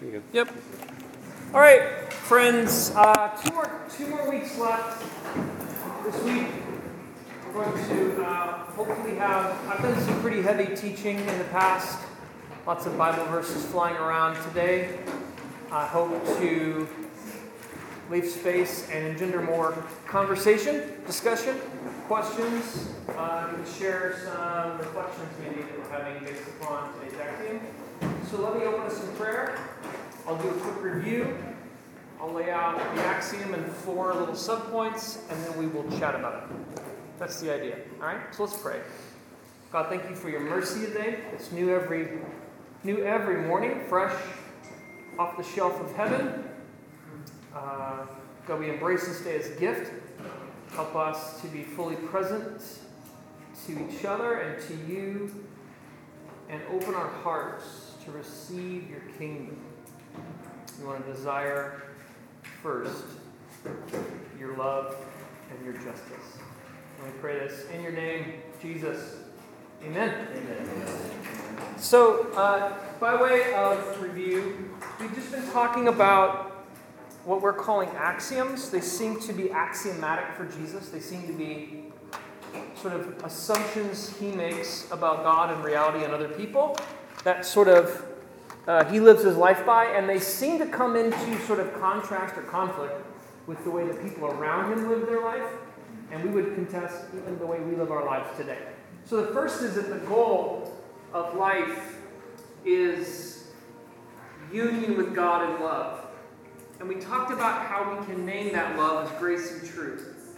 good. Yep. All right, friends. Uh, two more two more weeks left. This week we're going to uh, hopefully have. I've done some pretty heavy teaching in the past. Lots of Bible verses flying around today. I hope to leave space and engender more conversation, discussion, questions. Uh, share some reflections maybe that we're having based upon today's axiom. So let me open us in prayer. I'll do a quick review. I'll lay out the axiom in four little subpoints, and then we will chat about it. That's the idea. All right. So let's pray. God, thank you for your mercy today. It's new every new every morning, fresh off the shelf of heaven. Uh, God, we embrace this day as a gift. Help us to be fully present to each other and to you, and open our hearts to receive your kingdom. We want to desire first your love and your justice. And we pray this in your name, Jesus. Amen. Amen. So, uh, by way of review, we've just been talking about what we're calling axioms. They seem to be axiomatic for Jesus. They seem to be sort of assumptions he makes about God and reality and other people that sort of uh, he lives his life by, and they seem to come into sort of contrast or conflict with the way that people around him live their life, and we would contest even the way we live our lives today. So the first is that the goal of life is union with God in love. And we talked about how we can name that love as grace and truth.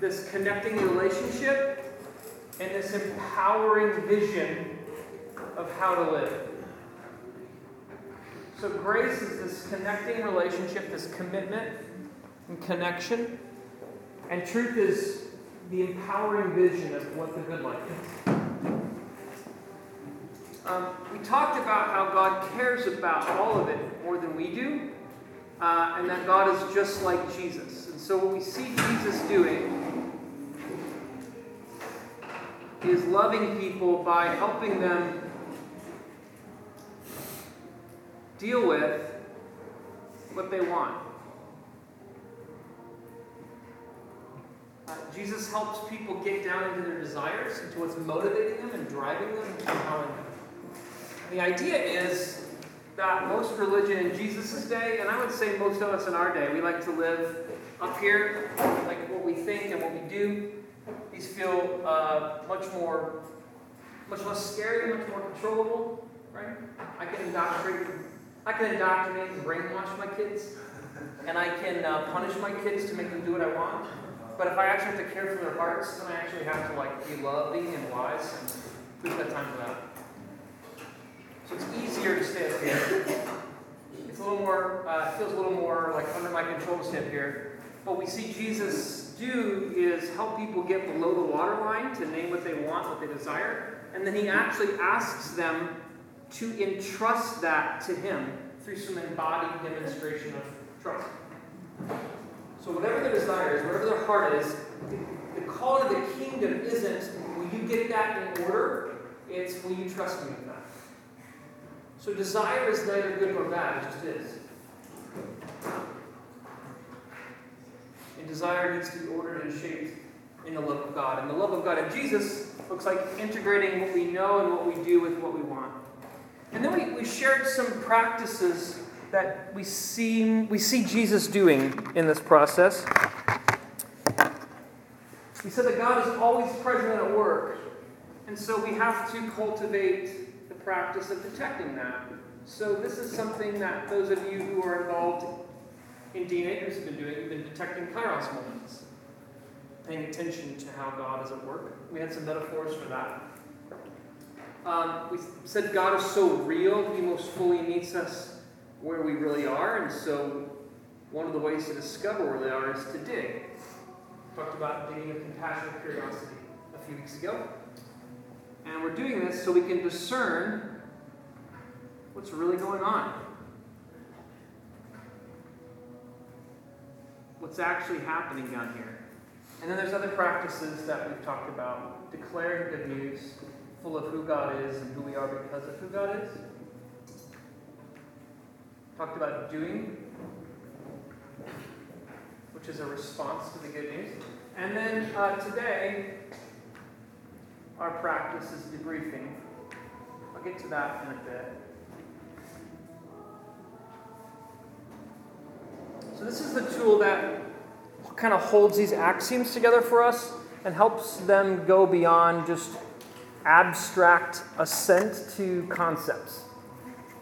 This connecting relationship and this empowering vision of how to live. So, grace is this connecting relationship, this commitment and connection. And truth is the empowering vision of what the good life is. Um, we talked about how God cares about all of it more than we do, uh, and that God is just like Jesus. And so, what we see Jesus doing is loving people by helping them deal with what they want. Uh, Jesus helps people get down into their desires, into what's motivating them and driving them and empowering them. The idea is that most religion in Jesus' day, and I would say most of us in our day, we like to live up here, like what we think and what we do. These feel uh, much more, much less scary, much more controllable, right? I can indoctrinate, I can indoctrinate and brainwash my kids, and I can uh, punish my kids to make them do what I want. But if I actually have to care for their hearts, then I actually have to like be loving and wise. And who's got time for that? So it's easier to stay up here. It's a little more, uh, feels a little more like under my control to stay up here. But we see Jesus do is help people get below the waterline to name what they want, what they desire, and then he actually asks them to entrust that to him through some embodied demonstration of trust. So whatever their desire is, whatever their heart is, the call to the kingdom isn't will you get that in order? It's will you trust me with that? So desire is neither good nor bad, it just is. And desire needs to be ordered and shaped in the love of God. And the love of God in Jesus looks like integrating what we know and what we do with what we want. And then we, we shared some practices that we see, we see Jesus doing in this process. We said that God is always present at work, and so we have to cultivate the practice of detecting that. So this is something that those of you who are involved in DNA have been doing. You've been detecting kairos moments, paying attention to how God is at work. We had some metaphors for that. Um, we said God is so real, He most fully meets us where we really are, and so one of the ways to discover where they are is to dig. Talked about digging with compassionate curiosity a few weeks ago. And we're doing this so we can discern what's really going on. What's actually happening down here. And then there's other practices that we've talked about declaring good news, full of who God is and who we are because of who God is. talked about doing, which is a response to the good news. And then uh, today, our practice is debriefing. I'll get to that in a bit. So, this is the tool that kind of holds these axioms together for us and helps them go beyond just abstract assent to concepts.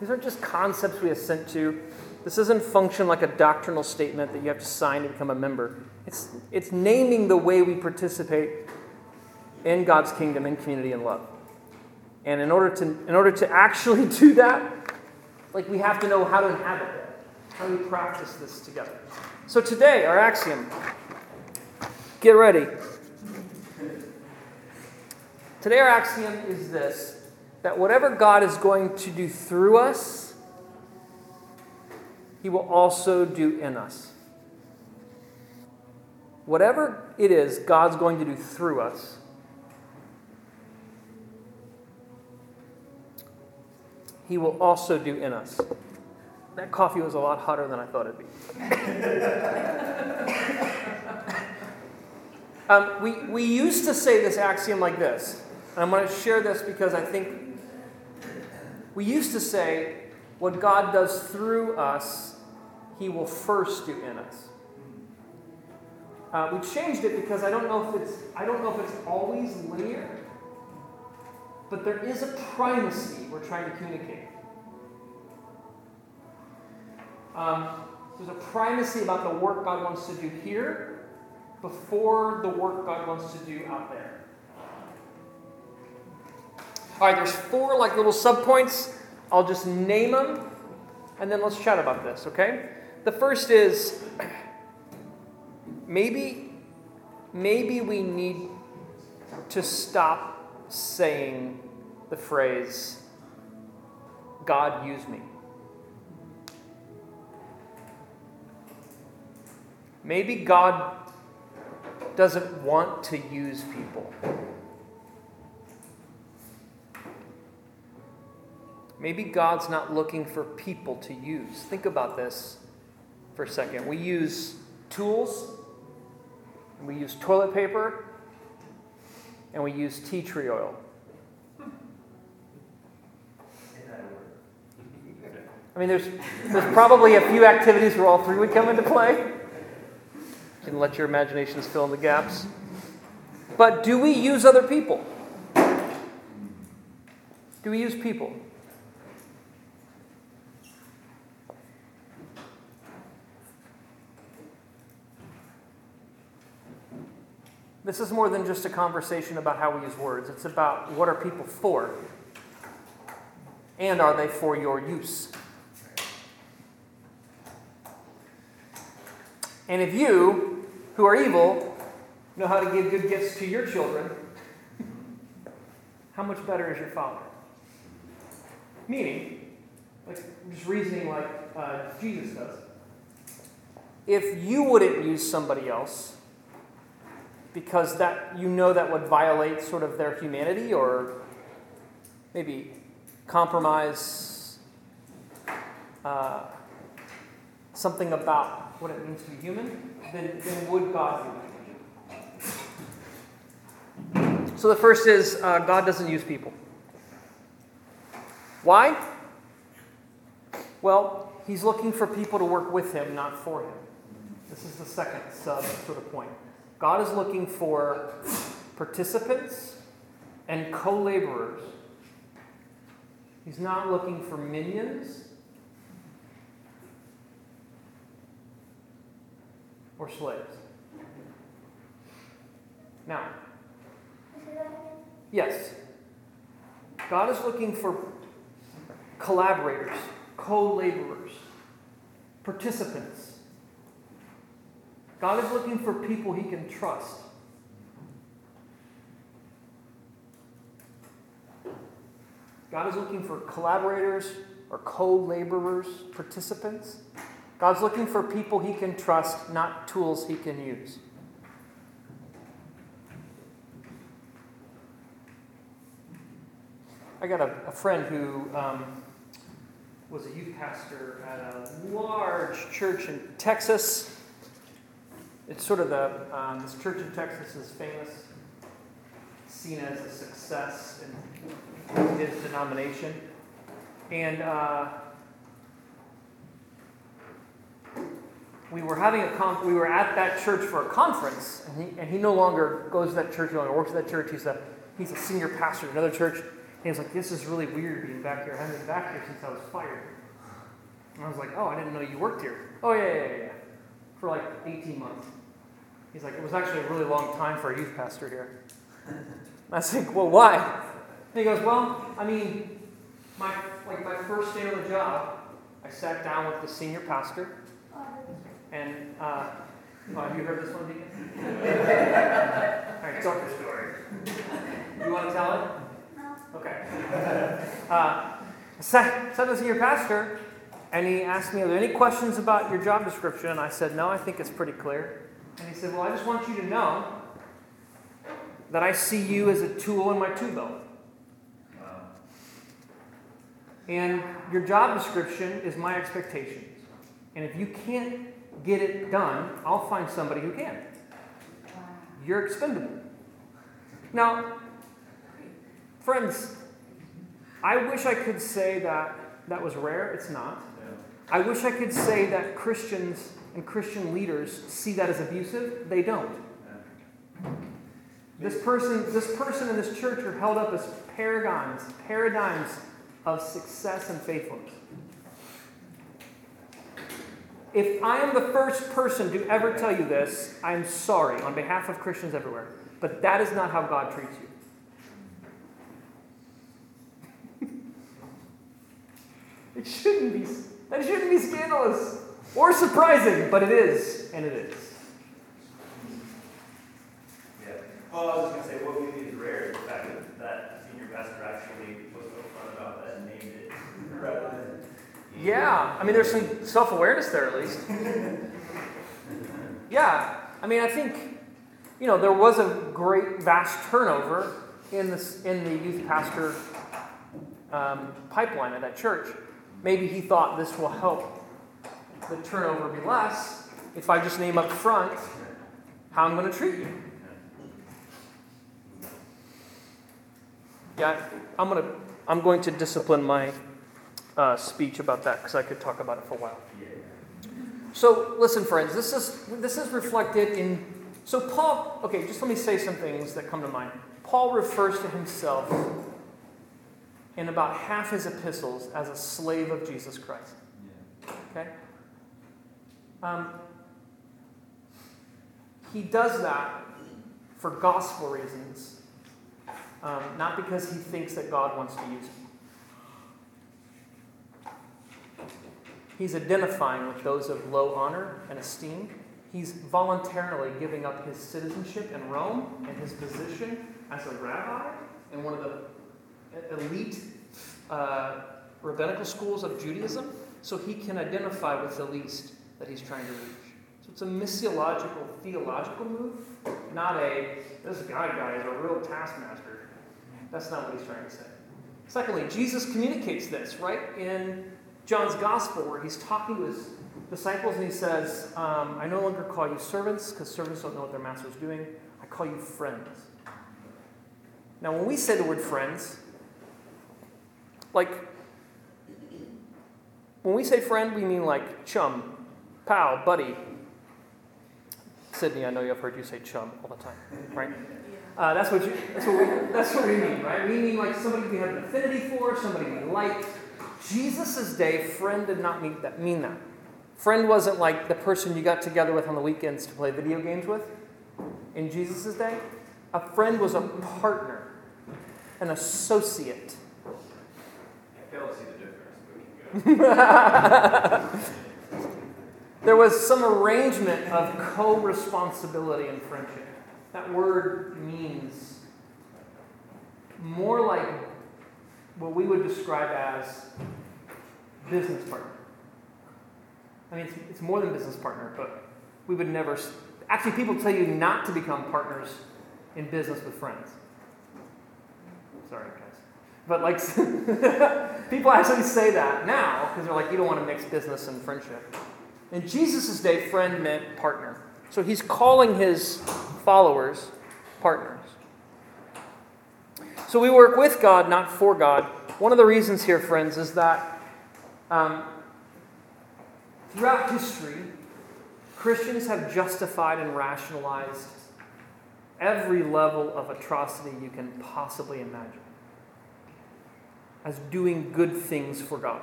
These aren't just concepts we assent to. This doesn't function like a doctrinal statement that you have to sign to become a member. It's, it's naming the way we participate in God's kingdom, in community, and love. And in order to, in order to actually do that, like we have to know how to inhabit it, how do we practice this together. So today, our axiom get ready. Today, our axiom is this that whatever God is going to do through us, He will also do in us. Whatever it is God's going to do through us, He will also do in us. That coffee was a lot hotter than I thought it'd be. um, we, we used to say this axiom like this. And I'm going to share this because I think we used to say what God does through us, He will first do in us. Uh, we changed it because I don't know if it's I don't know if it's always linear, but there is a primacy we're trying to communicate. Um, there's a primacy about the work God wants to do here before the work God wants to do out there. All right, there's four like little subpoints. I'll just name them and then let's chat about this, okay? The first is maybe maybe we need to stop saying the phrase God use me. Maybe God doesn't want to use people. Maybe God's not looking for people to use. Think about this for a second. We use tools, we use toilet paper, and we use tea tree oil. I mean, there's, there's probably a few activities where all three would come into play. Can let your imaginations fill in the gaps. But do we use other people? Do we use people? This is more than just a conversation about how we use words. It's about what are people for? And are they for your use? And if you, who are evil, know how to give good gifts to your children, how much better is your Father? Meaning, like just reasoning like uh, Jesus does. If you wouldn't use somebody else, because that you know that would violate sort of their humanity or maybe compromise uh, something about what it means to be human, then, then would God do? So the first is uh, God doesn't use people. Why? Well, he's looking for people to work with him, not for him. This is the second sub sort of point. God is looking for participants and co laborers. He's not looking for minions or slaves. Now, yes, God is looking for collaborators, co laborers, participants God is looking for people he can trust. God is looking for collaborators or co laborers, participants. God's looking for people he can trust, not tools he can use. I got a, a friend who um, was a youth pastor at a large church in Texas. It's sort of the, um, this church in Texas is famous, seen as a success in his denomination. And uh, we were having a con- we were at that church for a conference, and he, and he no longer goes to that church, he no longer works at that church. He's a, he's a senior pastor at another church. And he was like, This is really weird being back here. I haven't been back here since I was fired. And I was like, Oh, I didn't know you worked here. Oh, yeah, yeah, yeah. For like 18 months. He's like, It was actually a really long time for a youth pastor here. And I was like, Well, why? And he goes, Well, I mean, my, like my first day on the job, I sat down with the senior pastor. And, uh, oh, have you heard this one, Deacon? All right, tell the story. You want to tell it? No. Okay. Uh, sat, sat with your pastor, and he asked me, Are there any questions about your job description? And I said, No, I think it's pretty clear. And he said, Well, I just want you to know that I see you as a tool in my tool belt. And your job description is my expectations. And if you can't get it done, I'll find somebody who can. You're expendable. Now, Friends, I wish I could say that that was rare. It's not. I wish I could say that Christians and Christian leaders see that as abusive. They don't. This person, this person in this church are held up as paragons, paradigms of success and faithfulness. If I am the first person to ever tell you this, I'm sorry on behalf of Christians everywhere. But that is not how God treats you. It shouldn't be. That shouldn't be scandalous or surprising, but it is, and it is. Yeah. Well, I was just to say, what we need is rare is the fact that that senior pastor actually was upfront about that and named it rather. Yeah, I mean, there's some self awareness there at least. yeah, I mean, I think, you know, there was a great, vast turnover in, this, in the youth pastor um, pipeline at that church. Maybe he thought this will help the turnover be less if I just name up front how I'm going to treat you. Yeah, I'm going to, I'm going to discipline my uh, speech about that because I could talk about it for a while. So, listen, friends, this is, this is reflected in. So, Paul, okay, just let me say some things that come to mind. Paul refers to himself in about half his epistles as a slave of Jesus Christ. Okay? Um, he does that for gospel reasons, um, not because he thinks that God wants to use him. He's identifying with those of low honor and esteem. He's voluntarily giving up his citizenship in Rome and his position as a rabbi and one of the elite uh, rabbinical schools of Judaism so he can identify with the least that he's trying to reach. So it's a missiological, theological move, not a, this guy guy is a real taskmaster. That's not what he's trying to say. Secondly, Jesus communicates this, right? In John's gospel, where he's talking to his disciples and he says, um, I no longer call you servants because servants don't know what their master's doing. I call you friends. Now, when we say the word friends, like, when we say friend, we mean like chum, pal, buddy. Sydney, I know you've heard you say chum all the time, right? Uh, that's what you, that's what we that's what we mean, right? We mean like somebody we have an affinity for, somebody we like. Jesus' day, friend did not mean that. Mean that. Friend wasn't like the person you got together with on the weekends to play video games with. In Jesus' day, a friend was a partner, an associate, there was some arrangement of co responsibility in friendship. That word means more like what we would describe as business partner. I mean, it's, it's more than business partner, but we would never. Actually, people tell you not to become partners in business with friends. Sorry, guys. But like, people actually say that now because they're like, you don't want to mix business and friendship. In Jesus' day, friend meant partner. So he's calling his followers partners. So we work with God, not for God. One of the reasons here, friends, is that um, throughout history, Christians have justified and rationalized every level of atrocity you can possibly imagine as doing good things for God.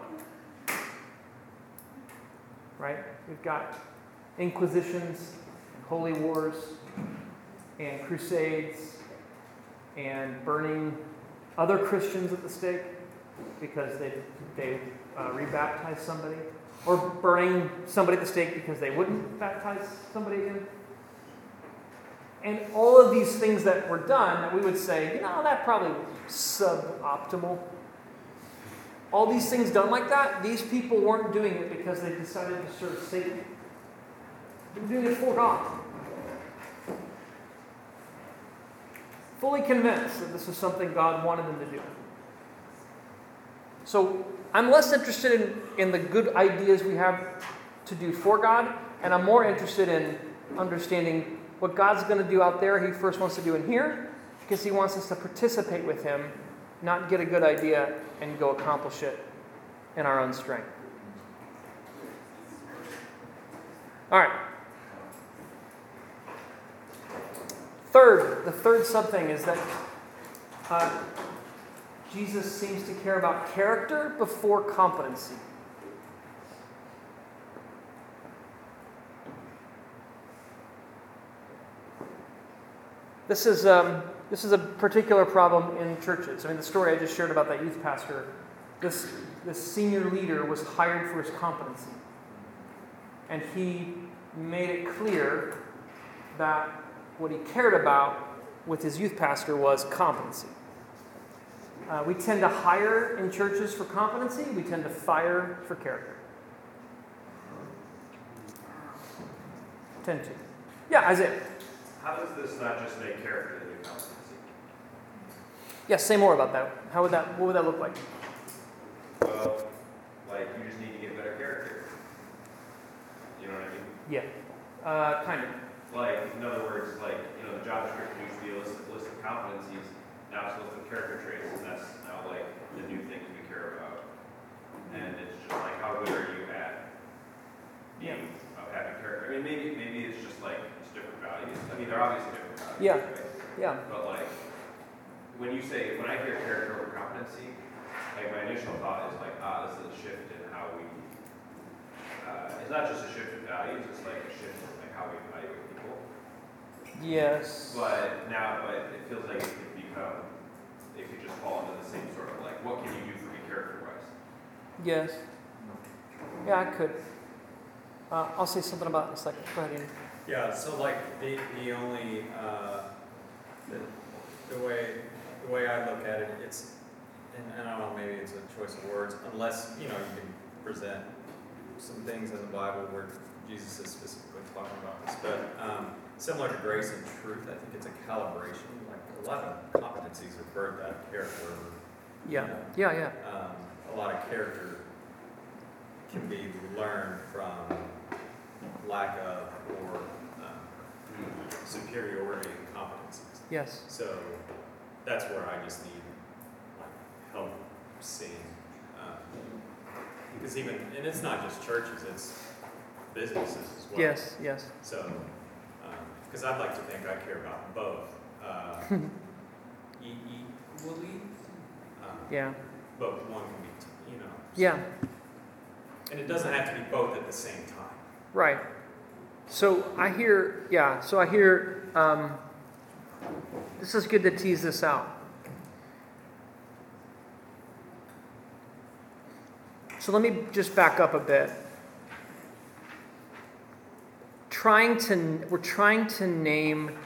Right? We've got inquisitions, and holy wars, and crusades, and burning other Christians at the stake because they, they uh, rebaptized somebody, or burning somebody at the stake because they wouldn't baptize somebody again. And all of these things that were done that we would say, you know, that probably suboptimal. All these things done like that, these people weren't doing it because they decided to serve Satan. They were doing it for God. Fully convinced that this is something God wanted them to do. So I'm less interested in, in the good ideas we have to do for God, and I'm more interested in understanding what God's going to do out there, He first wants to do in here, because He wants us to participate with Him, not get a good idea and go accomplish it in our own strength. All right. Third, the third something is that uh, Jesus seems to care about character before competency. This is, um, this is a particular problem in churches. I mean, the story I just shared about that youth pastor, this, this senior leader was hired for his competency. And he made it clear that what he cared about with his youth pastor was competency. Uh, we tend to hire in churches for competency, we tend to fire for character. Tend to. Yeah, Isaiah. How does this not just make character the new competency? Yeah, say more about that. How would that? What would that look like? Well, like you just need to get better character. You know what I mean? Yeah, uh, kind of. Like, in other words, like, you know, the job description used to be a list of, list of competencies, now it's a list of character traits, and that's now like the new things we care about. And it's just like, how good are you at being, of having character? I mean, maybe, maybe it's just like, it's different values. I mean, they're obviously different values. Yeah. right? Yeah, But like, when you say, when I hear character over competency, like my initial thought is like, ah, this is a shift in how we, uh, it's not just a shift in values, it's like a shift in like how we evaluate. Yes. But now, but it feels like it could become, it could just fall into the same sort of like, what can you do for me character-wise? Yes. Yeah, I could. Uh, I'll say something about it in a second. Go ahead, Ian. Yeah, so like the, the only, uh, the, the way, the way I look at it, it's, and, and I don't know, maybe it's a choice of words, unless, you know, you can present some things in the Bible where Jesus is specifically talking about this, but, um, similar to grace and truth, I think it's a calibration, like a lot of competencies are birthed out of character. Yeah, yeah, yeah. Um, a lot of character can be learned from lack of or um, superiority in competencies. Yes. So that's where I just need like help seeing. Um, because even, and it's not just churches, it's businesses as well. Yes, yes. So, because I'd like to think I care about both uh, e- equally, um, Yeah. but one can be, t- you know. Yeah, And it doesn't have to be both at the same time. right. So I hear, yeah, so I hear, um, this is good to tease this out. So let me just back up a bit. Trying to, we're trying to name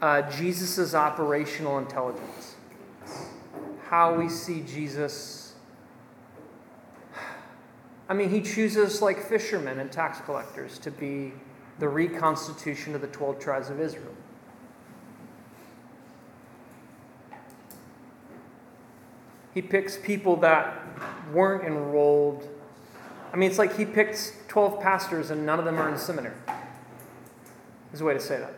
uh, Jesus' operational intelligence. How we see Jesus I mean, he chooses like fishermen and tax collectors to be the reconstitution of the 12 tribes of Israel. He picks people that weren't enrolled. I mean, it's like he picks 12 pastors and none of them are in seminary. Is a way to say that.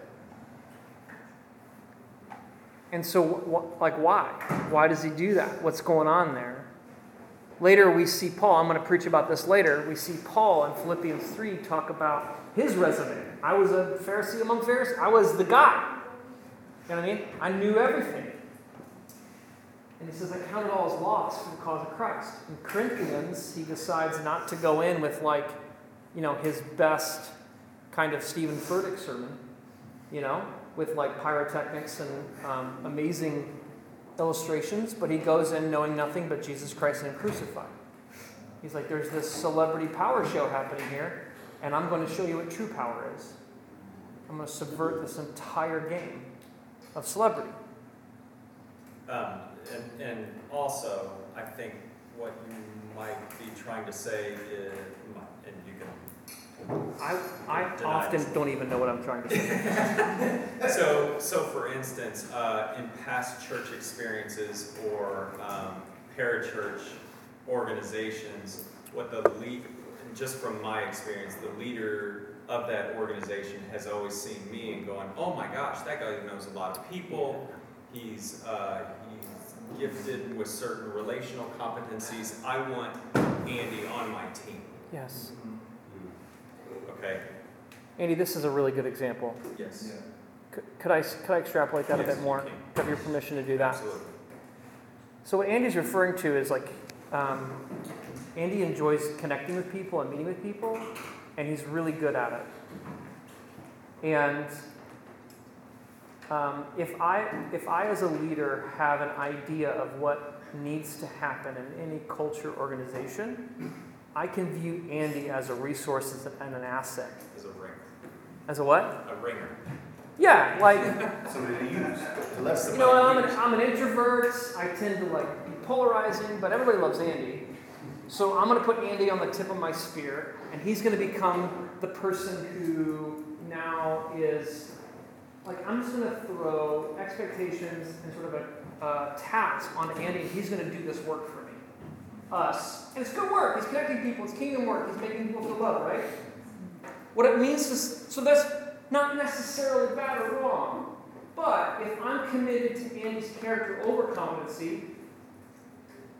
And so, like, why? Why does he do that? What's going on there? Later, we see Paul. I'm going to preach about this later. We see Paul in Philippians 3 talk about his resume. I was a Pharisee among Pharisees. I was the guy. You know what I mean? I knew everything. And he says, I count it all as loss for the cause of Christ. In Corinthians, he decides not to go in with, like, you know, his best kind of Steven Furtick sermon, you know, with like pyrotechnics and um, amazing illustrations, but he goes in knowing nothing but Jesus Christ and crucified. He's like, there's this celebrity power show happening here, and I'm going to show you what true power is. I'm going to subvert this entire game of celebrity. Um, and, and also, I think what you might be trying to say is, I, I Denies. often don't even know what I'm trying to say. So, so for instance, uh, in past church experiences or um, parachurch organizations, what the lead, just from my experience, the leader of that organization has always seen me and going, "Oh my gosh, that guy knows a lot of people. He's uh, he's gifted with certain relational competencies. I want Andy on my team." Yes. Okay. Andy, this is a really good example. Yes. C- Could I, could I extrapolate that a bit more? can. Have your permission to do that? Absolutely. So what Andy's referring to is like, um, Andy enjoys connecting with people and meeting with people, and he's really good at it. And um, if I, if I as a leader have an idea of what needs to happen in any culture organization, I can view Andy as a resource and an asset. As a ringer. As a what? A ringer. Yeah, like somebody to use. You know, I'm an, I'm an introvert. I tend to like be polarizing, but everybody loves Andy. So I'm going to put Andy on the tip of my spear, and he's going to become the person who now is like I'm just going to throw expectations and sort of a uh, task on Andy, he's going to do this work for me, us, and it's good work. He's connecting people. It's kingdom work. He's making people feel loved, right? What it means is so that's not necessarily bad or wrong. But if I'm committed to Andy's character over competency,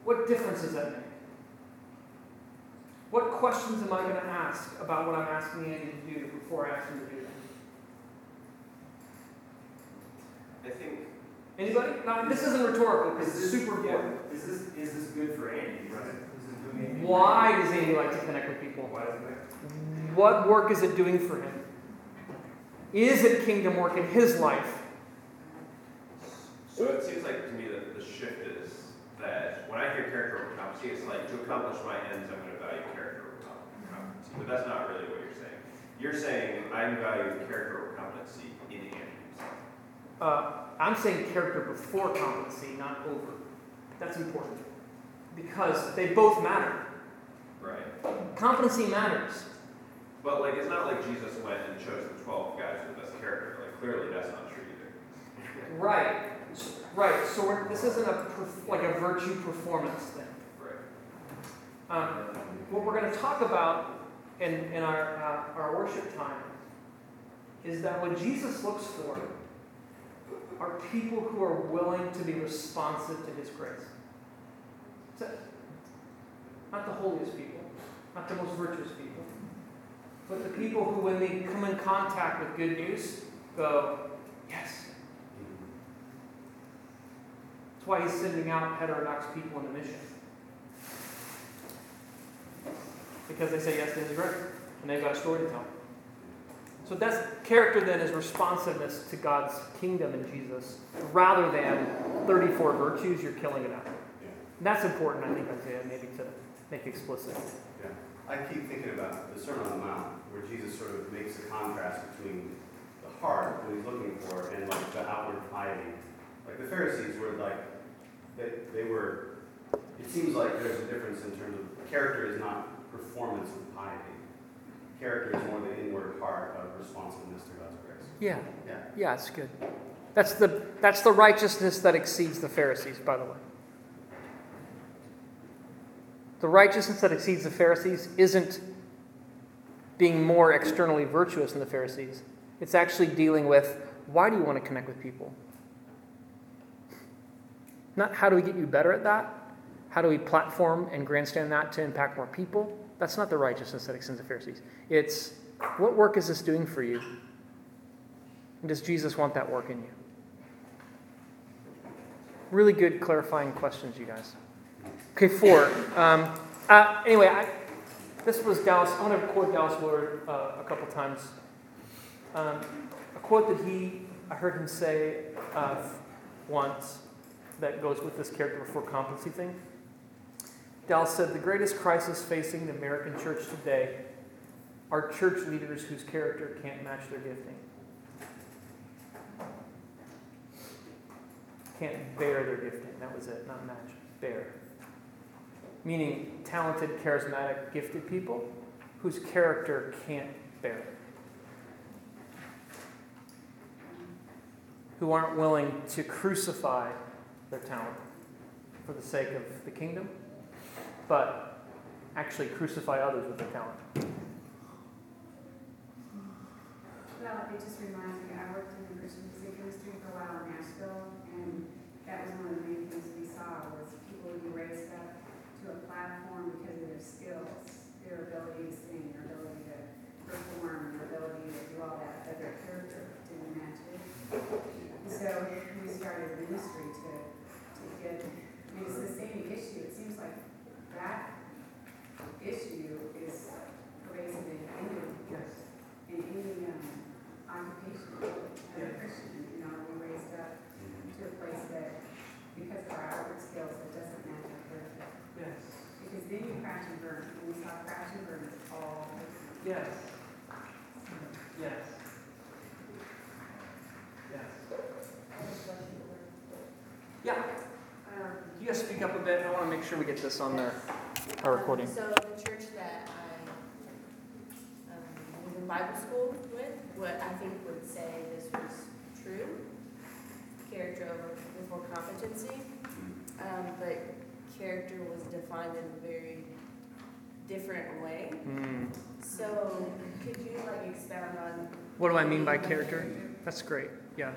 what difference does that make? What questions am I going to ask about what I'm asking Andy to do before I ask him to do that? I think, Anybody? Now, this isn't rhetorical because Is it's this, super yeah, important. is this, is this good for Andy, right? Is this doing Andy? Why does Andy like to connect with people? Why does What work is it doing for him? Is it kingdom work in his life? so it seems like to me that the shift is that when I hear character over competency, it's like to accomplish my ends, I'm gonna value character over competency, but that's not really what you're saying. You're saying I value character over competency in Andy himself. Uh, I'm saying character before competency, not over. That's important. Because they both matter. Right. Competency matters. But like, it's not like Jesus went and chose the twelve guys with the best character, like clearly that's not true either. Right. Right. So we're, this isn't a like a virtue performance thing. Right. Um, what we're going to talk about in, in our, uh, our worship time is that what Jesus looks for are people who are willing to be responsive to his grace. It. Not the holiest people, not the most virtuous people, but the people who, when they come in contact with good news, go, yes. That's why he's sending out heterodox people on a mission. Because they say yes to his grace, and they've got a story to tell. So that's character then is responsiveness to God's kingdom in Jesus, rather than 34 virtues you're killing it out. And that's important, I think, Isaiah, maybe to make explicit. Yeah. I keep thinking about the Sermon on the Mount, where Jesus sort of makes a contrast between the heart, what he's looking for, and like the outward piety. Like the Pharisees were like, they, they were, it seems like there's a difference in terms of, character is not performance of piety. Character is more the inward heart of responsiveness to God's grace. Yeah, Yeah. yeah, it's good. That's the, that's the righteousness that exceeds the Pharisees, by the way. The righteousness that exceeds the Pharisees isn't being more externally virtuous than the Pharisees. It's actually dealing with why do you want to connect with people? Not how do we get you better at that? How do we platform and grandstand that to impact more people? That's not the righteousness that extends the Pharisees. It's what work is this doing for you? And does Jesus want that work in you? Really good clarifying questions, you guys. Okay, four. Um, uh, anyway, I, this was Dallas. I want to quote Dallas Willard uh, a couple times. Um, a quote that he, I heard him say uh, once that goes with this character before competency thing. Dallas said, The greatest crisis facing the American church today are church leaders whose character can't match their gifting. Can't bear their gifting. That was it, not match. Bear. Meaning talented, charismatic, gifted people whose character can't bear it. Who aren't willing to crucify their talent for the sake of the kingdom, but actually crucify others with their talent. Well, it just reminds me, I worked in the Christian music industry for a while in Nashville, and that was one of the main things we saw was people would be raised up to a platform because of their skills, their ability to sing, their ability to perform, their ability to do all that, but their character didn't match it. So we started ministry to, to get, it's the same issue, it seems like that issue is pervasive in any, in any, um, occupation as a Christian, you know, we raised up to a place that, because of our outward skills, it doesn't match our character. Yes. Because then you crash and burn, and we saw crash and burn all the time. Yes. Yes. Yes. Yeah. Um, You guys speak up a bit. I want to make sure we get this on there. Our recording. So the church that I um, was in Bible school with, what I think would say this was true, character over before competency, um, but character was defined in a very different way. Mm. So could you like expound on? What do I mean by character? That's great. Yeah.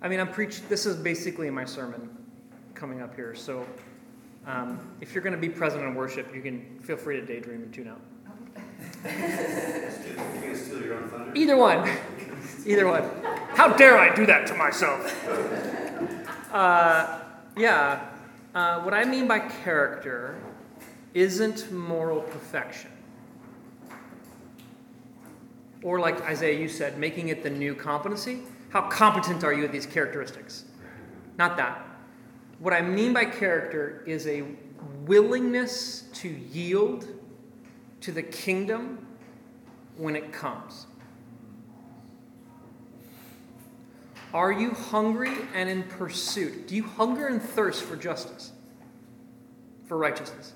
I mean, I'm preaching. This is basically my sermon coming up here. So, um, if you're going to be present in worship, you can feel free to daydream and tune out. You can steal your own thunder? Either one. Either one. How dare I do that to myself? Uh, yeah. Uh, what I mean by character isn't moral perfection. Or, like Isaiah, you said, making it the new competency. How competent are you at these characteristics? Not that. What I mean by character is a willingness to yield to the kingdom when it comes. Are you hungry and in pursuit? Do you hunger and thirst for justice, for righteousness?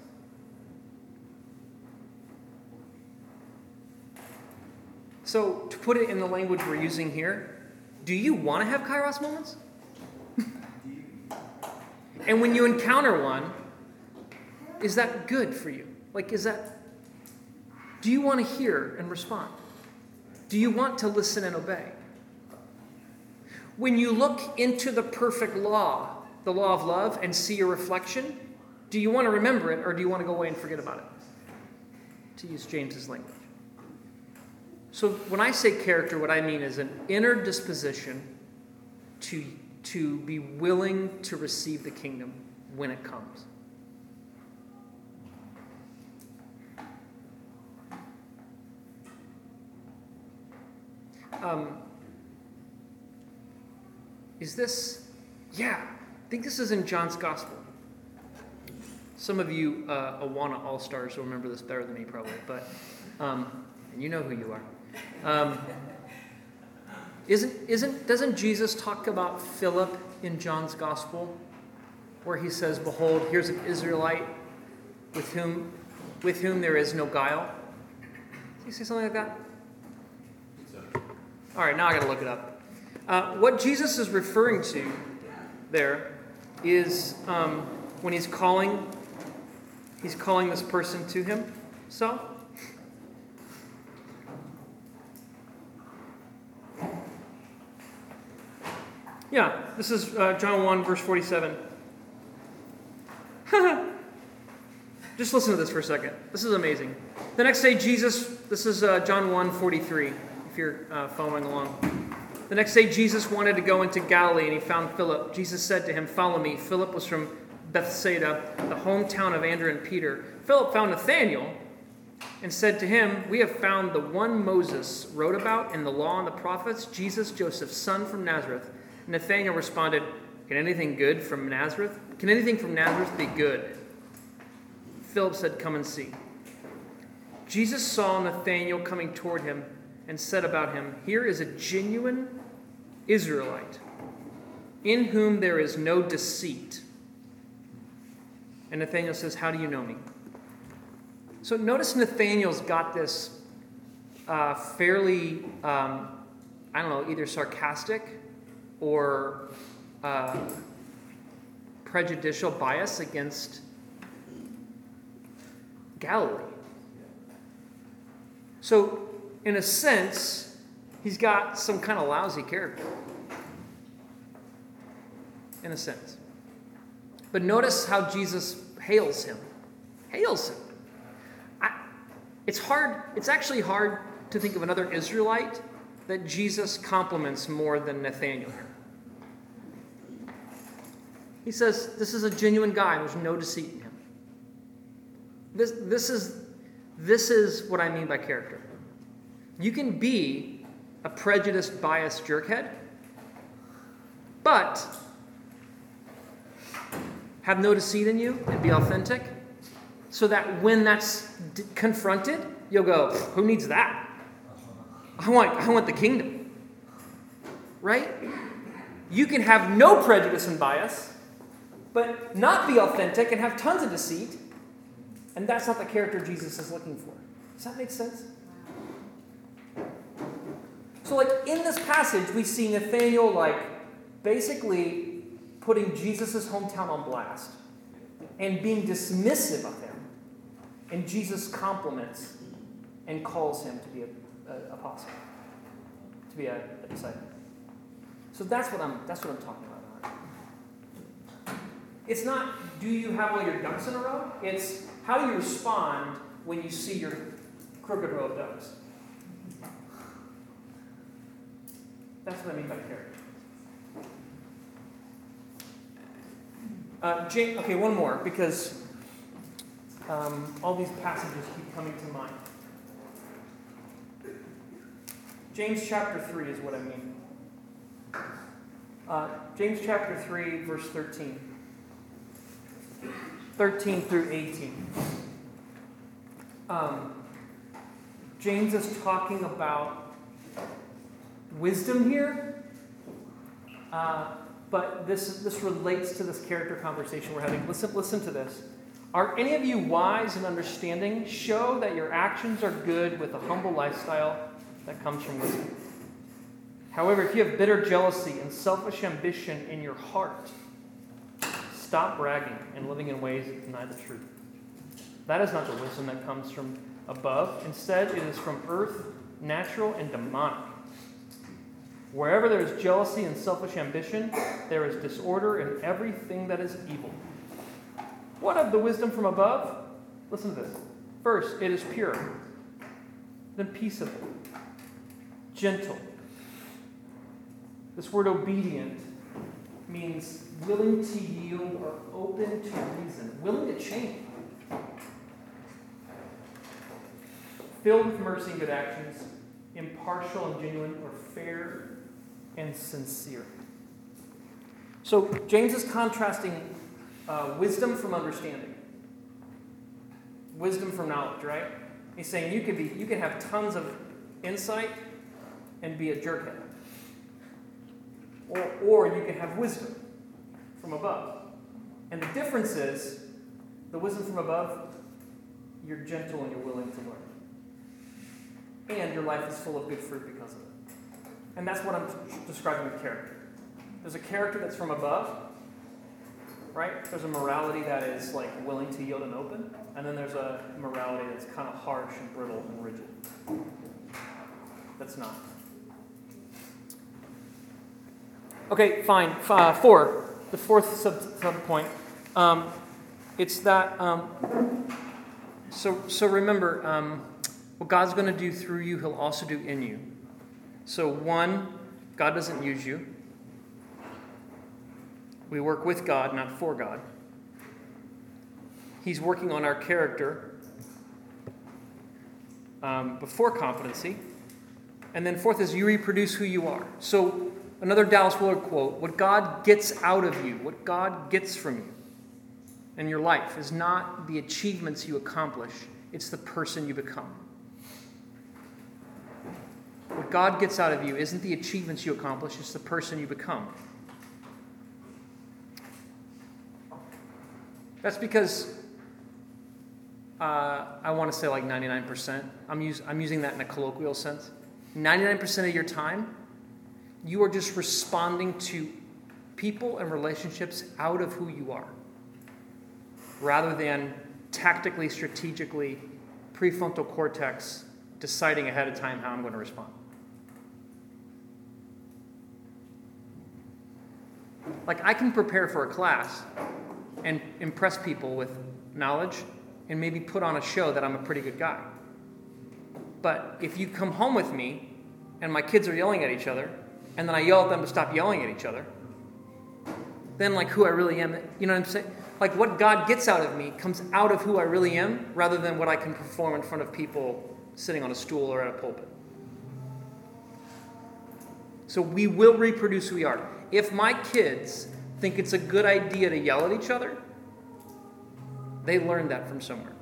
So, to put it in the language we're using here, do you want to have kairos moments? And when you encounter one, is that good for you? Like, is that, do you want to hear and respond? Do you want to listen and obey? When you look into the perfect law, the law of love, and see your reflection, do you want to remember it or do you want to go away and forget about it? To use James's language. So when I say character, what I mean is an inner disposition to, to be willing to receive the kingdom when it comes. Um, is this, yeah, I think this is in John's Gospel. Some of you uh, Awana All Stars will remember this better than me, probably, but um, you know who you are. Um, isn't, isn't, doesn't Jesus talk about Philip in John's Gospel, where he says, Behold, here's an Israelite with whom, with whom there is no guile? Did he say something like that? All right, now I got to look it up. Uh, what Jesus is referring to there is um, when he's calling he's calling this person to him. So, yeah, this is uh, John 1, verse 47. Just listen to this for a second. This is amazing. The next day, Jesus, this is uh, John 1, 43, if you're uh, following along. The next day, Jesus wanted to go into Galilee and he found Philip. Jesus said to him, Follow me. Philip was from Bethsaida, the hometown of Andrew and Peter. Philip found Nathanael and said to him, We have found the one Moses wrote about in the law and the prophets, Jesus, Joseph's son from Nazareth. Nathanael responded, Can anything good from Nazareth? Can anything from Nazareth be good? Philip said, Come and see. Jesus saw Nathanael coming toward him and said about him, Here is a genuine Israelite, in whom there is no deceit. And Nathanael says, How do you know me? So notice Nathanael's got this uh, fairly, um, I don't know, either sarcastic or uh, prejudicial bias against Galilee. So, in a sense, he's got some kind of lousy character. In a sense. But notice how Jesus hails him. Hails him. I, it's hard, it's actually hard to think of another Israelite that Jesus compliments more than Nathanael. He says, This is a genuine guy, there's no deceit in him. This, this, is, this is what I mean by character. You can be a prejudiced, biased jerkhead, but have no deceit in you and be authentic, so that when that's d- confronted, you'll go, Who needs that? I want, I want the kingdom. Right? You can have no prejudice and bias, but not be authentic and have tons of deceit, and that's not the character Jesus is looking for. Does that make sense? So, like in this passage, we see Nathanael like basically putting Jesus' hometown on blast and being dismissive of him. And Jesus compliments and calls him to be an apostle, to be a, a disciple. So that's what I'm that's what I'm talking about. It's not do you have all your ducks in a row? It's how you respond when you see your crooked row of ducks. That's what I mean by character. Uh, okay, one more because um, all these passages keep coming to mind. James chapter 3 is what I mean. Uh, James chapter 3, verse 13. 13 through 18. Um, James is talking about wisdom here, uh, but this, this relates to this character conversation we're having. Listen, listen to this. Are any of you wise and understanding? Show that your actions are good with a humble lifestyle that comes from wisdom. However, if you have bitter jealousy and selfish ambition in your heart, stop bragging and living in ways that deny the truth. That is not the wisdom that comes from above. Instead, it is from earth, natural, and demonic. Wherever there is jealousy and selfish ambition, there is disorder in everything that is evil. What of the wisdom from above? Listen to this. First, it is pure, then peaceable, gentle. This word obedient means willing to yield or open to reason, willing to change. Filled with mercy and good actions, impartial and genuine, or fair and sincere. So, James is contrasting uh, wisdom from understanding, wisdom from knowledge, right? He's saying you can be, you can have tons of insight and be a jerkhead, or or you can have wisdom from above. And the difference is, the wisdom from above, you're gentle and you're willing to learn, and your life is full of good fruit because of it. And that's what I'm describing with character. There's a character that's from above, right? There's a morality that is like willing to yield and open, and then there's a morality that's kind of harsh and brittle and rigid. That's not. Okay, fine. Uh, four, the fourth sub, sub point. Um, it's that. Um, so, so remember, um, what God's going to do through you, He'll also do in you. So, one, God doesn't use you. We work with God, not for God. He's working on our character um, before competency. And then, fourth, is you reproduce who you are. So, another Dallas Willard quote what God gets out of you, what God gets from you in your life, is not the achievements you accomplish, it's the person you become. What God gets out of you isn't the achievements you accomplish, it's the person you become. That's because uh, I want to say like 99%. I'm, use, I'm using that in a colloquial sense. 99% of your time, you are just responding to people and relationships out of who you are, rather than tactically, strategically, prefrontal cortex deciding ahead of time how I'm going to respond. Like, I can prepare for a class and impress people with knowledge and maybe put on a show that I'm a pretty good guy. But if you come home with me and my kids are yelling at each other, and then I yell at them to stop yelling at each other, then like who I really am, you know what I'm saying? Like what God gets out of me comes out of who I really am rather than what I can perform in front of people sitting on a stool or at a pulpit. So we will reproduce who we are. If my kids think it's a good idea to yell at each other, they learned that from somewhere.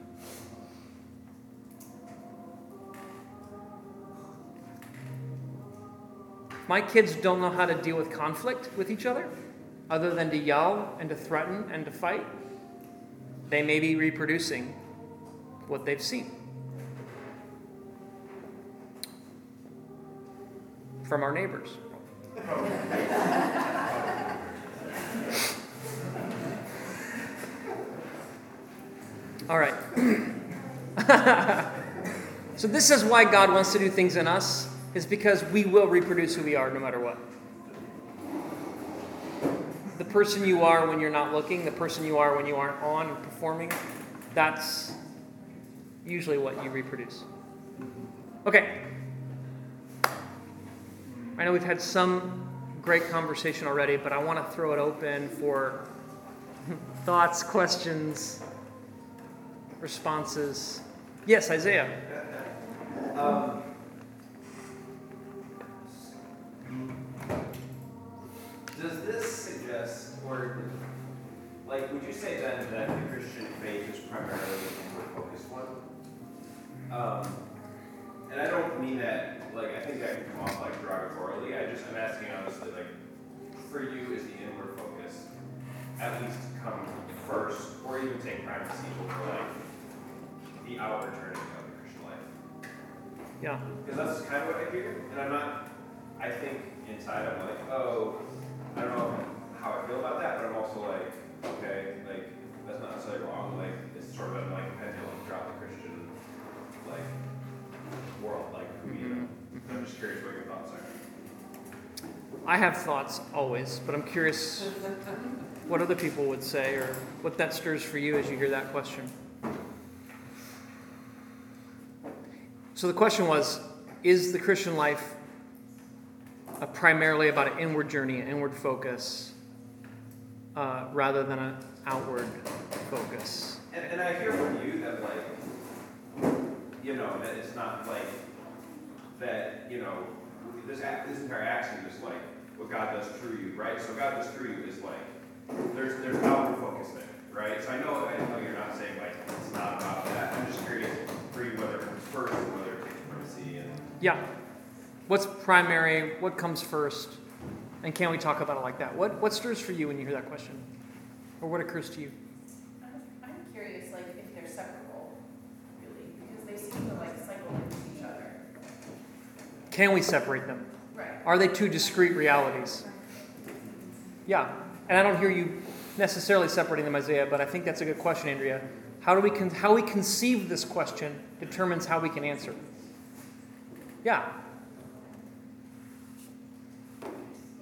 My kids don't know how to deal with conflict with each other other than to yell and to threaten and to fight. They may be reproducing what they've seen from our neighbors. All right. so, this is why God wants to do things in us, is because we will reproduce who we are no matter what. The person you are when you're not looking, the person you are when you aren't on performing, that's usually what you reproduce. Okay. I know we've had some great conversation already, but I want to throw it open for thoughts, questions, responses. Yes, Isaiah. Um, does this suggest, or, like, would you say then that the Christian faith is primarily an inward focused one? Um, and I don't mean that, like, I think that can come off like derogatorily, I just, I'm asking honestly, like, for you, is the inward focus at least come first, or even take primacy over like the outward turning of the Christian life? Yeah. Because that's kind of what I hear, and I'm not, I think inside I'm like, oh, I don't know how I feel about that, but I'm also like, okay, like, that's not necessarily wrong, like, it's sort of a like pendulum throughout the Christian, like, world, like, you know. Mm-hmm. I'm just curious what your thoughts are. I have thoughts always, but I'm curious what other people would say or what that stirs for you as you hear that question. So the question was Is the Christian life a primarily about an inward journey, an inward focus, uh, rather than an outward focus? And, and I hear from you that like, you know, that it's not like, that, you know, this, this entire action is like what God does through you, right? So God does through you is like, there's, there's outward focus there, right? So I know, I know you're not saying like, it's not about that. I'm just curious for you whether it comes first and whether it takes primacy and. Yeah. What's primary? What comes first? And can we talk about it like that? What, what stirs for you when you hear that question? Or what occurs to you? I'm, I'm curious, like, if they're separable, really, because they seem to like cycle into each other. Can we separate them? Right. Are they two discrete realities? Yeah. And I don't hear you necessarily separating them, Isaiah, but I think that's a good question, Andrea. How do we con- how we conceive this question determines how we can answer. Yeah.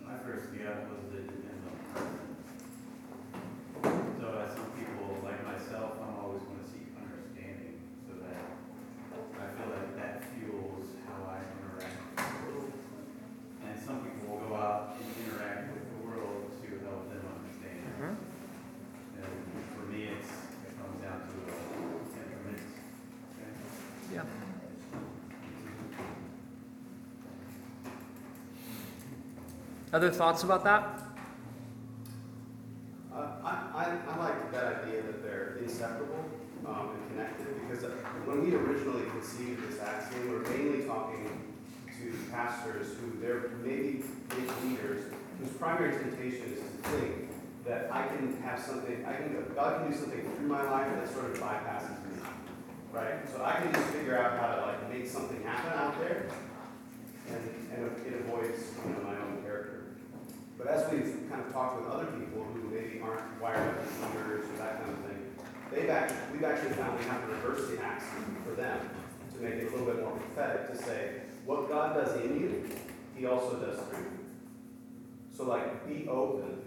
My first guess was that it depends on the person. So as some people, like myself, I'm always gonna seek understanding, so that I feel like that fuels how I interact with the world. And some people will go out and interact with the world to help them understand. Mhm. And for me, it's, it comes down to a temperament. okay? Yeah. Other thoughts about that? Uh, I, I, I like that idea that they're inseparable um, and connected because uh, when we originally conceived this axiom, we were mainly talking to pastors who they're maybe big leaders whose primary temptation is to think that I can have something, I can, God can do something through my life that sort of bypasses me, right? So I can just figure out how to like make something happen out there, and, and it avoids you know, my own. But as we've kind of talked with other people who maybe aren't wired up as leaders or that kind of thing, they've actually, we've actually found we have to reverse the axiom for them to make it a little bit more prophetic, to say, what God does in you, he also does through you. So like, be open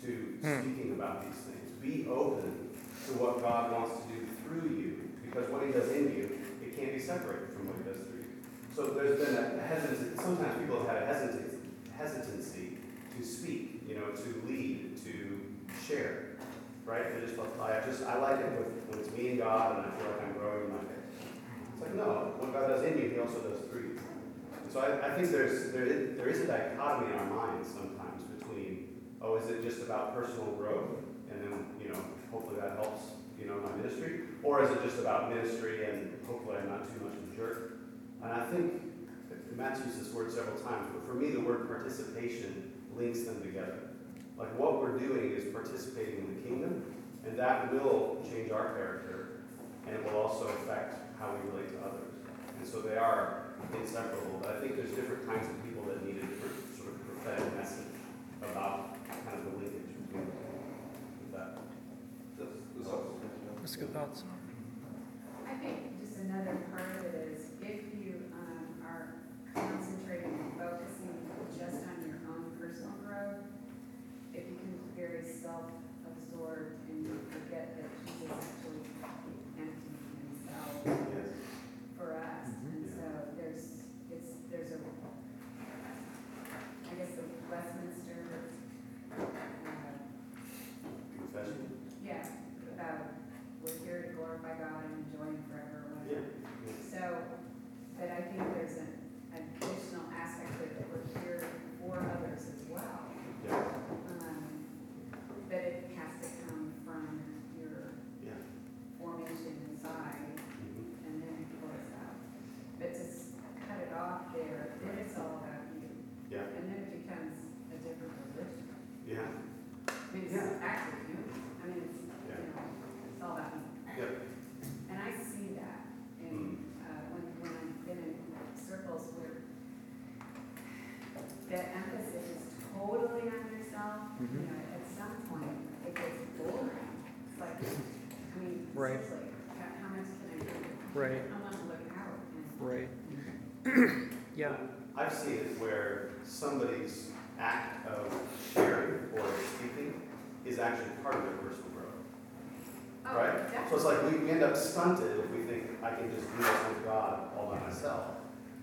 to Hmm. speaking about these things. Be open to what God wants to do through you, because what he does in you, it can't be separated from what he does through you. So there's been a hesitancy, sometimes people have had a hesitancy to speak, you know, to lead, to share, right? They just, I just, I like it with, when it's me and God, and I feel like I'm growing in my faith. It's like, no, what God does in you, he also does through you. So I, I think there's, there there is a dichotomy in our minds sometimes between, oh, is it just about personal growth? And then, you know, hopefully that helps, you know, my ministry? Or is it just about ministry and hopefully I'm not too much of a jerk? And I think, Matt's used this word several times, but for me, the word participation links them together. Like what we're doing is participating in the kingdom, and that will change our character, and it will also affect how we relate to others. And so they are inseparable, but I think there's different kinds of people that need a different sort of prophetic message about kind of the linkage between that. That's good thoughts. I think just another part of it is if you um, are concentrating and focusing just on your own personal growth, it becomes very self-absorbed and you forget that Jesus actually emptied himself Yes. for us. And so there's, it's, there's a, I guess the Westminster, uh, Confession? yeah, about we're here to glorify God and enjoy Him forever, or whatever. Yeah. So, but I think there's an additional aspect of it that we're here for others as well. Yeah. Formation inside and then it flows out. But to s- cut it off there, then it's all about you. Yeah. And then it becomes a different religion. Yeah. I mean, it's Yeah. actually you. I mean, it's, you Yeah. know, it's all about me. Yep. And I see that in, Mm. uh, when, when I've been in circles where the emphasis is totally on yourself, you Mhm. know, at some point, it gets boring. It's like, I mean, Right. seriously, how, how much can I do? Right. I want to look out. Right. Yeah. I've seen it where somebody's act of sharing or speaking is actually part of their personal growth, Oh, right? So definitely. it's like we, we end up stunted if we think I can just do this with God all by myself.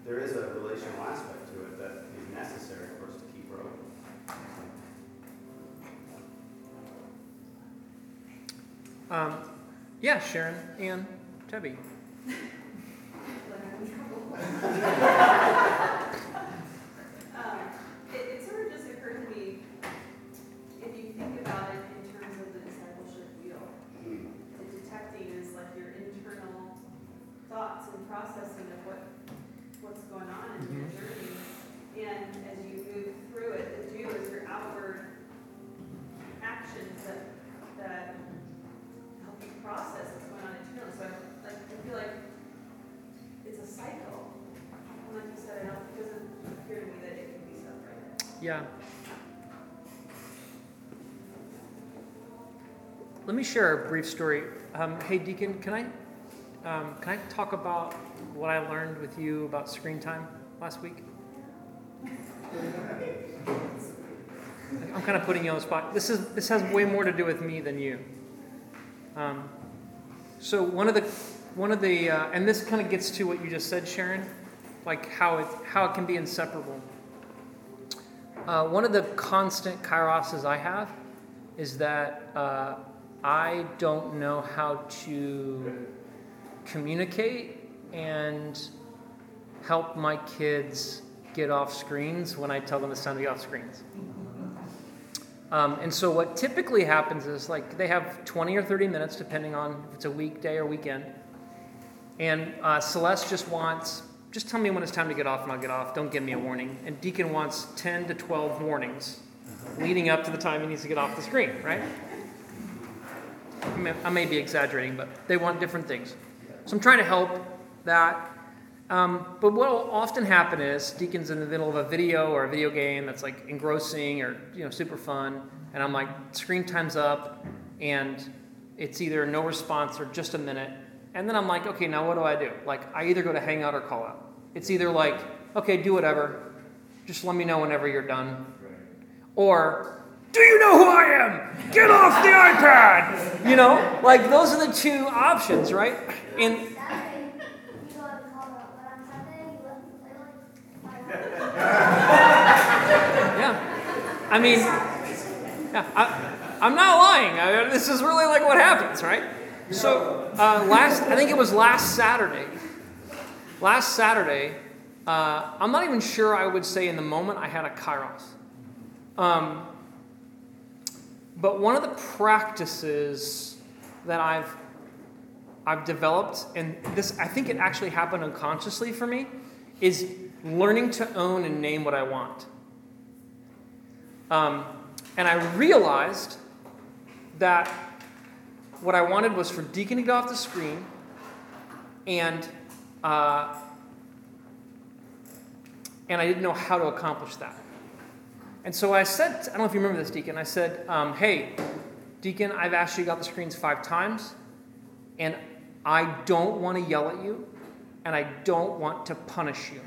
There is a relational aspect to it that is necessary for us to keep growing. Um, yeah, Sharon and Tebby. Um, It, it sort of just occurred to me, if you think about it in terms of the discipleship wheel, Hmm. the detecting is like your internal thoughts and processing of what, what's going on in your journey. And as you move through it, the do is your outward actions that, that help you process what's going on internally. So I, like, I feel like it's a cycle. And like you said, I don't, it doesn't appear to me that it can be separated. Yeah. let me share a brief story. Um, hey, Deacon, can I um, can I talk about what I learned with you about screen time last week? I'm kind of putting you on the spot. This is this has way more to do with me than you. Um, so one of the one of the uh, and this kind of gets to what you just said, Sharon, like how it how it can be inseparable. Uh, one of the constant kairoses I have is that uh, I don't know how to communicate and help my kids get off screens when I tell them it's time to be off screens. Um, and so, what typically happens is like they have 20 or 30 minutes, depending on if it's a weekday or weekend. And uh, Celeste just wants, just tell me when it's time to get off and I'll get off. Don't give me a warning. And Deacon wants 10 to 12 warnings leading up to the time he needs to get off the screen, right? I may, I may be exaggerating, but they want different things. So I'm trying to help that. Um, but what will often happen is Deacon's in the middle of a video or a video game that's like engrossing or you know super fun, and I'm like screen time's up, and it's either no response or just a minute, and then I'm like, okay, now what do I do? Like I either go to Hangout or call out. It's either like, okay, do whatever, just let me know whenever you're done, or do you know who I am? Get off the iPad! You know, like those are the two options, right? And yeah, I mean, yeah, I, I'm not lying. I, this is really like what happens, right? So uh, last, I think it was last Saturday. Last Saturday, uh, I'm not even sure I would say in the moment I had a kairos. Um, but one of the practices that I've I've developed, and this I think it actually happened unconsciously for me, is learning to own and name what I want. Um, and I realized that what I wanted was for Deacon to get off the screen and uh, and I didn't know how to accomplish that. And so I said, I don't know if you remember this, Deacon. I said, um, hey, Deacon, I've asked you to get the screens five times, and I don't want to yell at you, and I don't want to punish you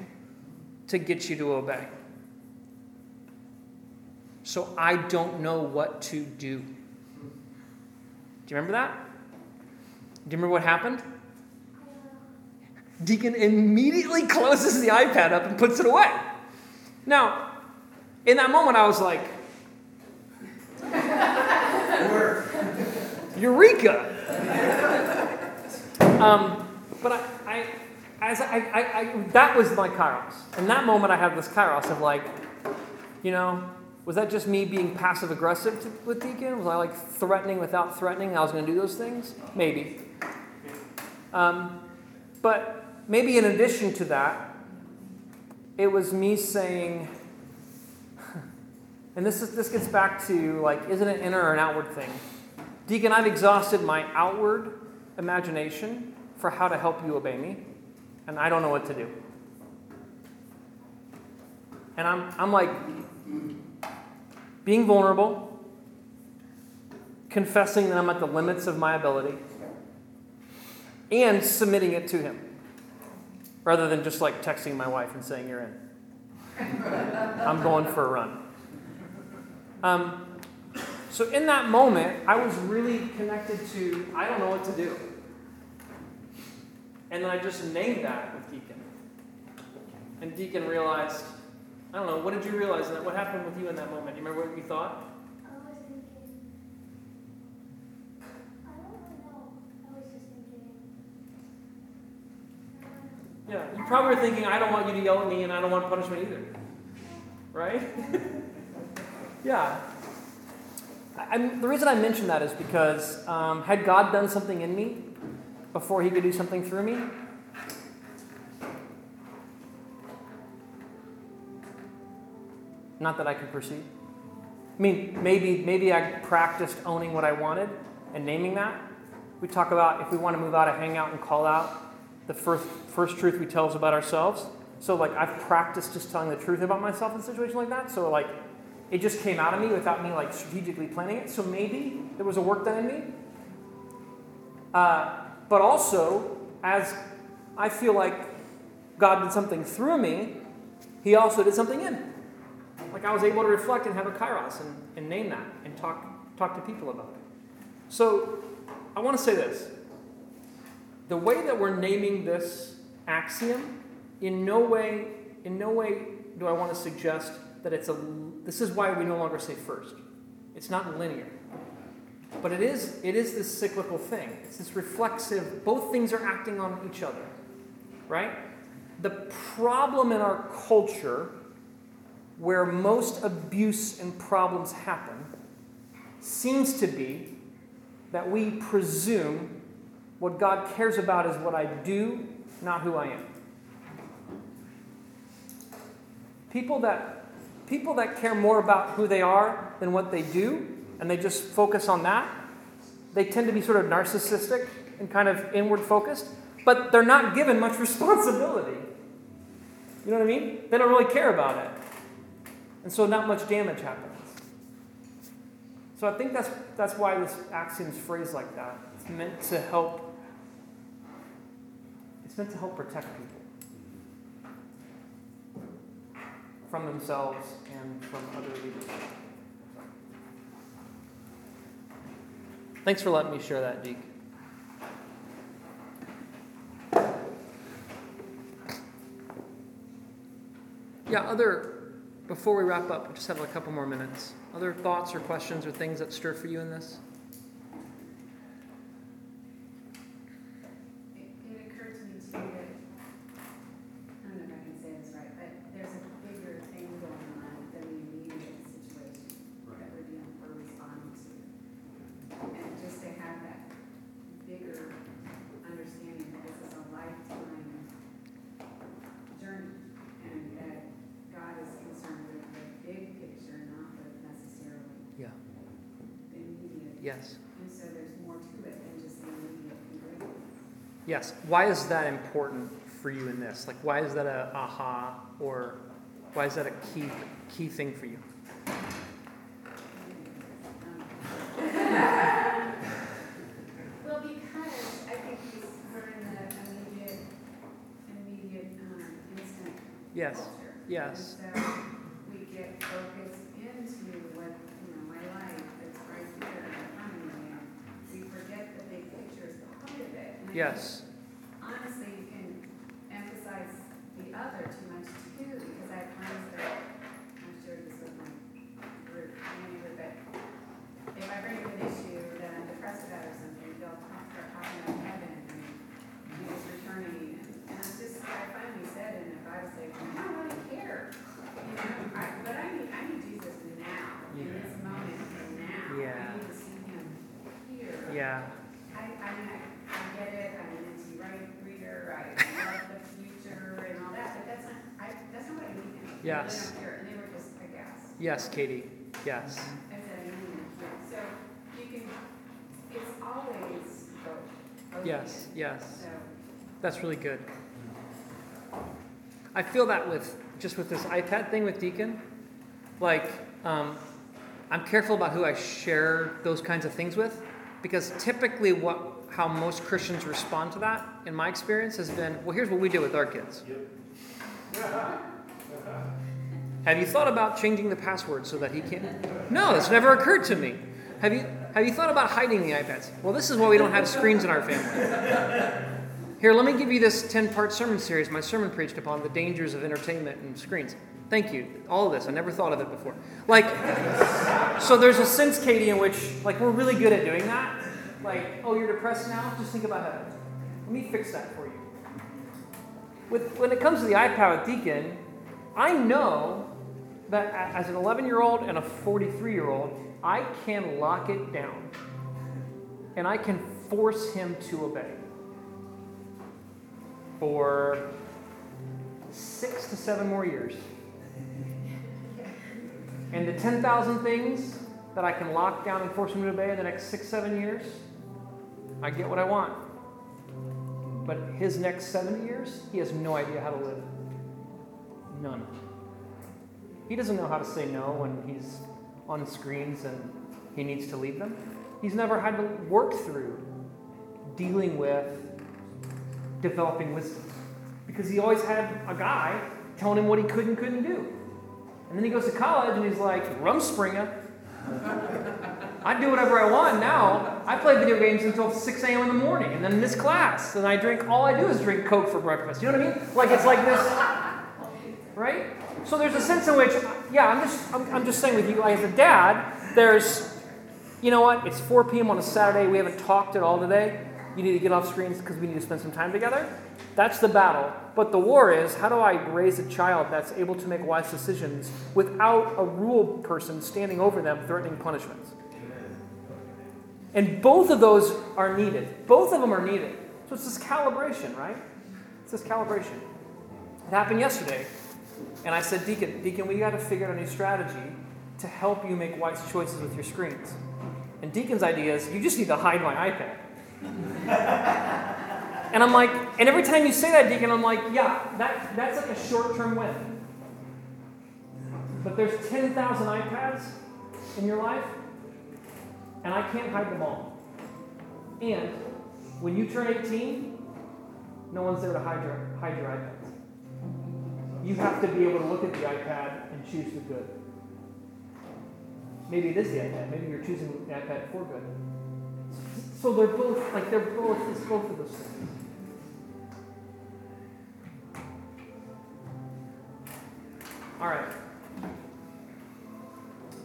to get you to obey. So I don't know what to do. Do you remember that? Do you remember what happened? Deacon immediately closes the iPad up and puts it away. Now, in that moment, I was like, Eureka! Um, but I, I, as I, I, I, that was my kairos. In that moment, I had this kairos of like, you know, was that just me being passive aggressive with Deacon? Was I like threatening without threatening? I was going to do those things? Maybe. Um, but maybe in addition to that, it was me saying, and this is this gets back to like, is it an inner or an outward thing? Deacon, I've exhausted my outward imagination for how to help you obey me, and I don't know what to do. And I'm, I'm like being vulnerable, confessing that I'm at the limits of my ability, and submitting it to Him, rather than just like texting my wife and saying, You're in. I'm going for a run. Um, so in that moment, I was really connected to, I don't know what to do. And then I just named that with Deacon. And Deacon realized, I don't know, what did you realize? That, what happened with you in that moment? Do you remember what you thought? I was thinking, I don't know. I was just thinking, Yeah, you probably were thinking, I don't want you to yell at me and I don't want punishment either. Right? yeah. The reason I mention that is because um, had God done something in me before he could do something through me? Not that I can perceive. I mean, maybe, maybe I practiced owning what I wanted and naming that. We talk about if we want to move out of hangout and call out, the first, first truth we tell us about ourselves. So, like, I've practiced just telling the truth about myself in a situation like that. So, like, it just came out of me without me, like, strategically planning it. So maybe there was a work done in me. Uh, but also, as I feel like God did something through me, He also did something in. Like I was able to reflect and have a kairos and, and name that and talk talk to people about it. So I want to say this. The way that we're naming this axiom, in no way, in no way do I want to suggest that it's a this is why we no longer say first. It's not linear. But it is it is this cyclical thing. It's this reflexive, both things are acting on each other. Right? The problem in our culture where most abuse and problems happen seems to be that we presume what God cares about is what I do, not who I am. People that people that care more about who they are than what they do, and they just focus on that, they tend to be sort of narcissistic and kind of inward focused, but they're not given much responsibility. You know what I mean? They don't really care about it. And so not much damage happens. So I think that's, that's why this axiom is phrased like that. It's meant to help. It's meant to help protect people from themselves and from other leaders. Thanks for letting me share that, Deke. Yeah, other before we wrap up, we just have a couple more minutes. Other thoughts or questions or things that stir for you in this? It, it occurred to me too that, I don't know if I can say this right, but there's a bigger thing going on than the immediate situation that we're dealing, we're responding to. And just to have that bigger understanding that this is a lifetime journey and that God is concerned with the big picture, not with necessarily Yeah. the immediate. Yes. And so there's more to it than just the immediate ingredient. Yes. Why is that important for you in this? Like, why is that a aha or why is that a key key thing for you? Well, because I think we're in the immediate, immediate, um, instant Yes. culture. Yes. And so we get focused into what, you know, my life that's right here in front of me, we forget the big picture is part of it. Yes. The other too much too, because I have friends that, I'm sure this with my group, anyway, but if I bring up an issue that I'm depressed about or something, they'll talk, start talking about heaven and Jesus returning. And, and I'm just, I finally said in a Bible study, I don't really care. You know, I, but I need, I need Jesus now, in this moment, now. Yeah. I need to see him here. Yeah. I, I mean, I, I get it, I'm an N.T. Wright reader, I love the future and all that, but that's not, I, that's not what I need. I Yes. really don't they were just aghast. Yes, Katie. Yes. I said, I mean, yeah, so you can, it's always both. both Yes. Yes. So, That's really good. I feel that with just with this iPad thing with Deacon, like um, I'm careful about who I share those kinds of things with, because typically what how most Christians respond to that, in my experience, has been, well, here's what we do with our kids. Have you thought about changing the password so that he can't? No, that's never occurred to me. Have you have you thought about hiding the iPads? Well, this is why we don't have screens in our family. Here, let me give you this 10 part sermon series my sermon preached upon the dangers of entertainment and screens. Thank you. All of this. I never thought of it before. Like, so there's a sense, Katie, in which, like, we're really good at doing that. Like, oh, you're depressed now? Just think about heaven. Let me fix that for you. With, when it comes to the iPad with Deacon, I know that as an 11 year old and a 43 year old, I can lock it down and I can force him to obey for six to seven more years. And the 10,000 things that I can lock down and force him to obey in the next six, seven years, I get what I want. But his next seven years, he has no idea how to live. None. He doesn't know how to say no when he's on screens and he needs to leave them. He's never had to work through dealing with developing wisdom. Because he always had a guy telling him what he could and couldn't do. And then he goes to college and he's like, Rumspringa. I do whatever I want now. I play video games until 6 a.m. in the morning and then miss class. And I drink, all I do is drink Coke for breakfast. You know what I mean? Like it's like this, right? So there's a sense in which, yeah, I'm just, I'm, I'm just saying with you, as a dad, there's, you know what? It's 4 p.m. on a Saturday. We haven't talked at all today. You need to get off screens because we need to spend some time together. That's the battle. But the war is how do I raise a child that's able to make wise decisions without a rule person standing over them threatening punishments? And both of those are needed. Both of them are needed. So it's this calibration, right? It's this calibration. It happened yesterday. And I said, Deacon, Deacon, we got to figure out a new strategy to help you make wise choices with your screens. And Deacon's idea is you just need to hide my iPad. and I'm like, and every time you say that, Deacon, I'm like, yeah, that, that's like a short term win. But there's 10,000 iPads in your life, and I can't hide them all. And when you turn 18, no one's there to hide your, hide your iPads. You have to be able to look at the iPad and choose the good. Maybe it is the iPad. Maybe you're choosing the iPad for good. So they're both like they're both it's both of those things. All right.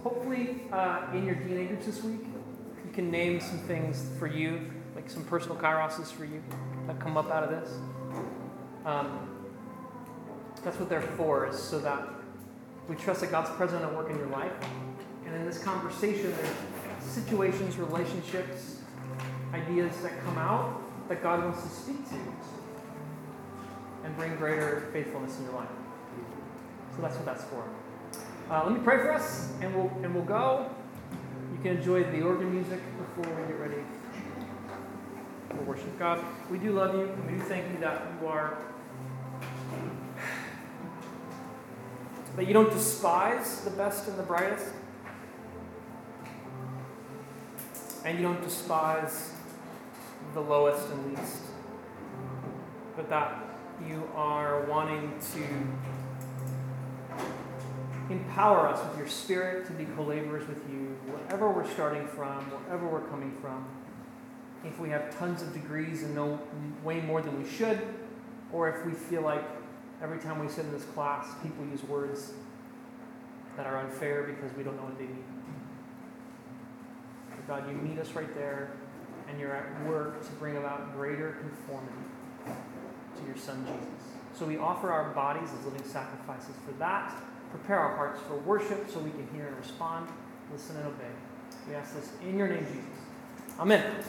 Hopefully, uh, in your DNA groups this week, you can name some things for you, like some personal kairoses for you that come up out of this. Um, that's what they're for, is so that we trust that God's present and work in your life. And in this conversation, there's situations, relationships, ideas that come out that God wants to speak to and bring greater faithfulness in your life. So that's what that's for. Uh, let me pray for us, and we'll and we'll go. You can enjoy the organ music before we get ready for worship. God, we do love you, and we do thank you that you are that you don't despise the best and the brightest, and you don't despise the lowest and least, but that you are wanting to empower us with your spirit to be co laborers with you, wherever we're starting from, wherever we're coming from. If we have tons of degrees and know way more than we should, or if we feel like every time we sit in this class, people use words that are unfair because we don't know what they mean. But God, you meet us right there, and you're at work to bring about greater conformity to your Son Jesus. So we offer our bodies as living sacrifices for that. Prepare our hearts for worship so we can hear and respond, listen and obey. We ask this in your name, Jesus. Amen.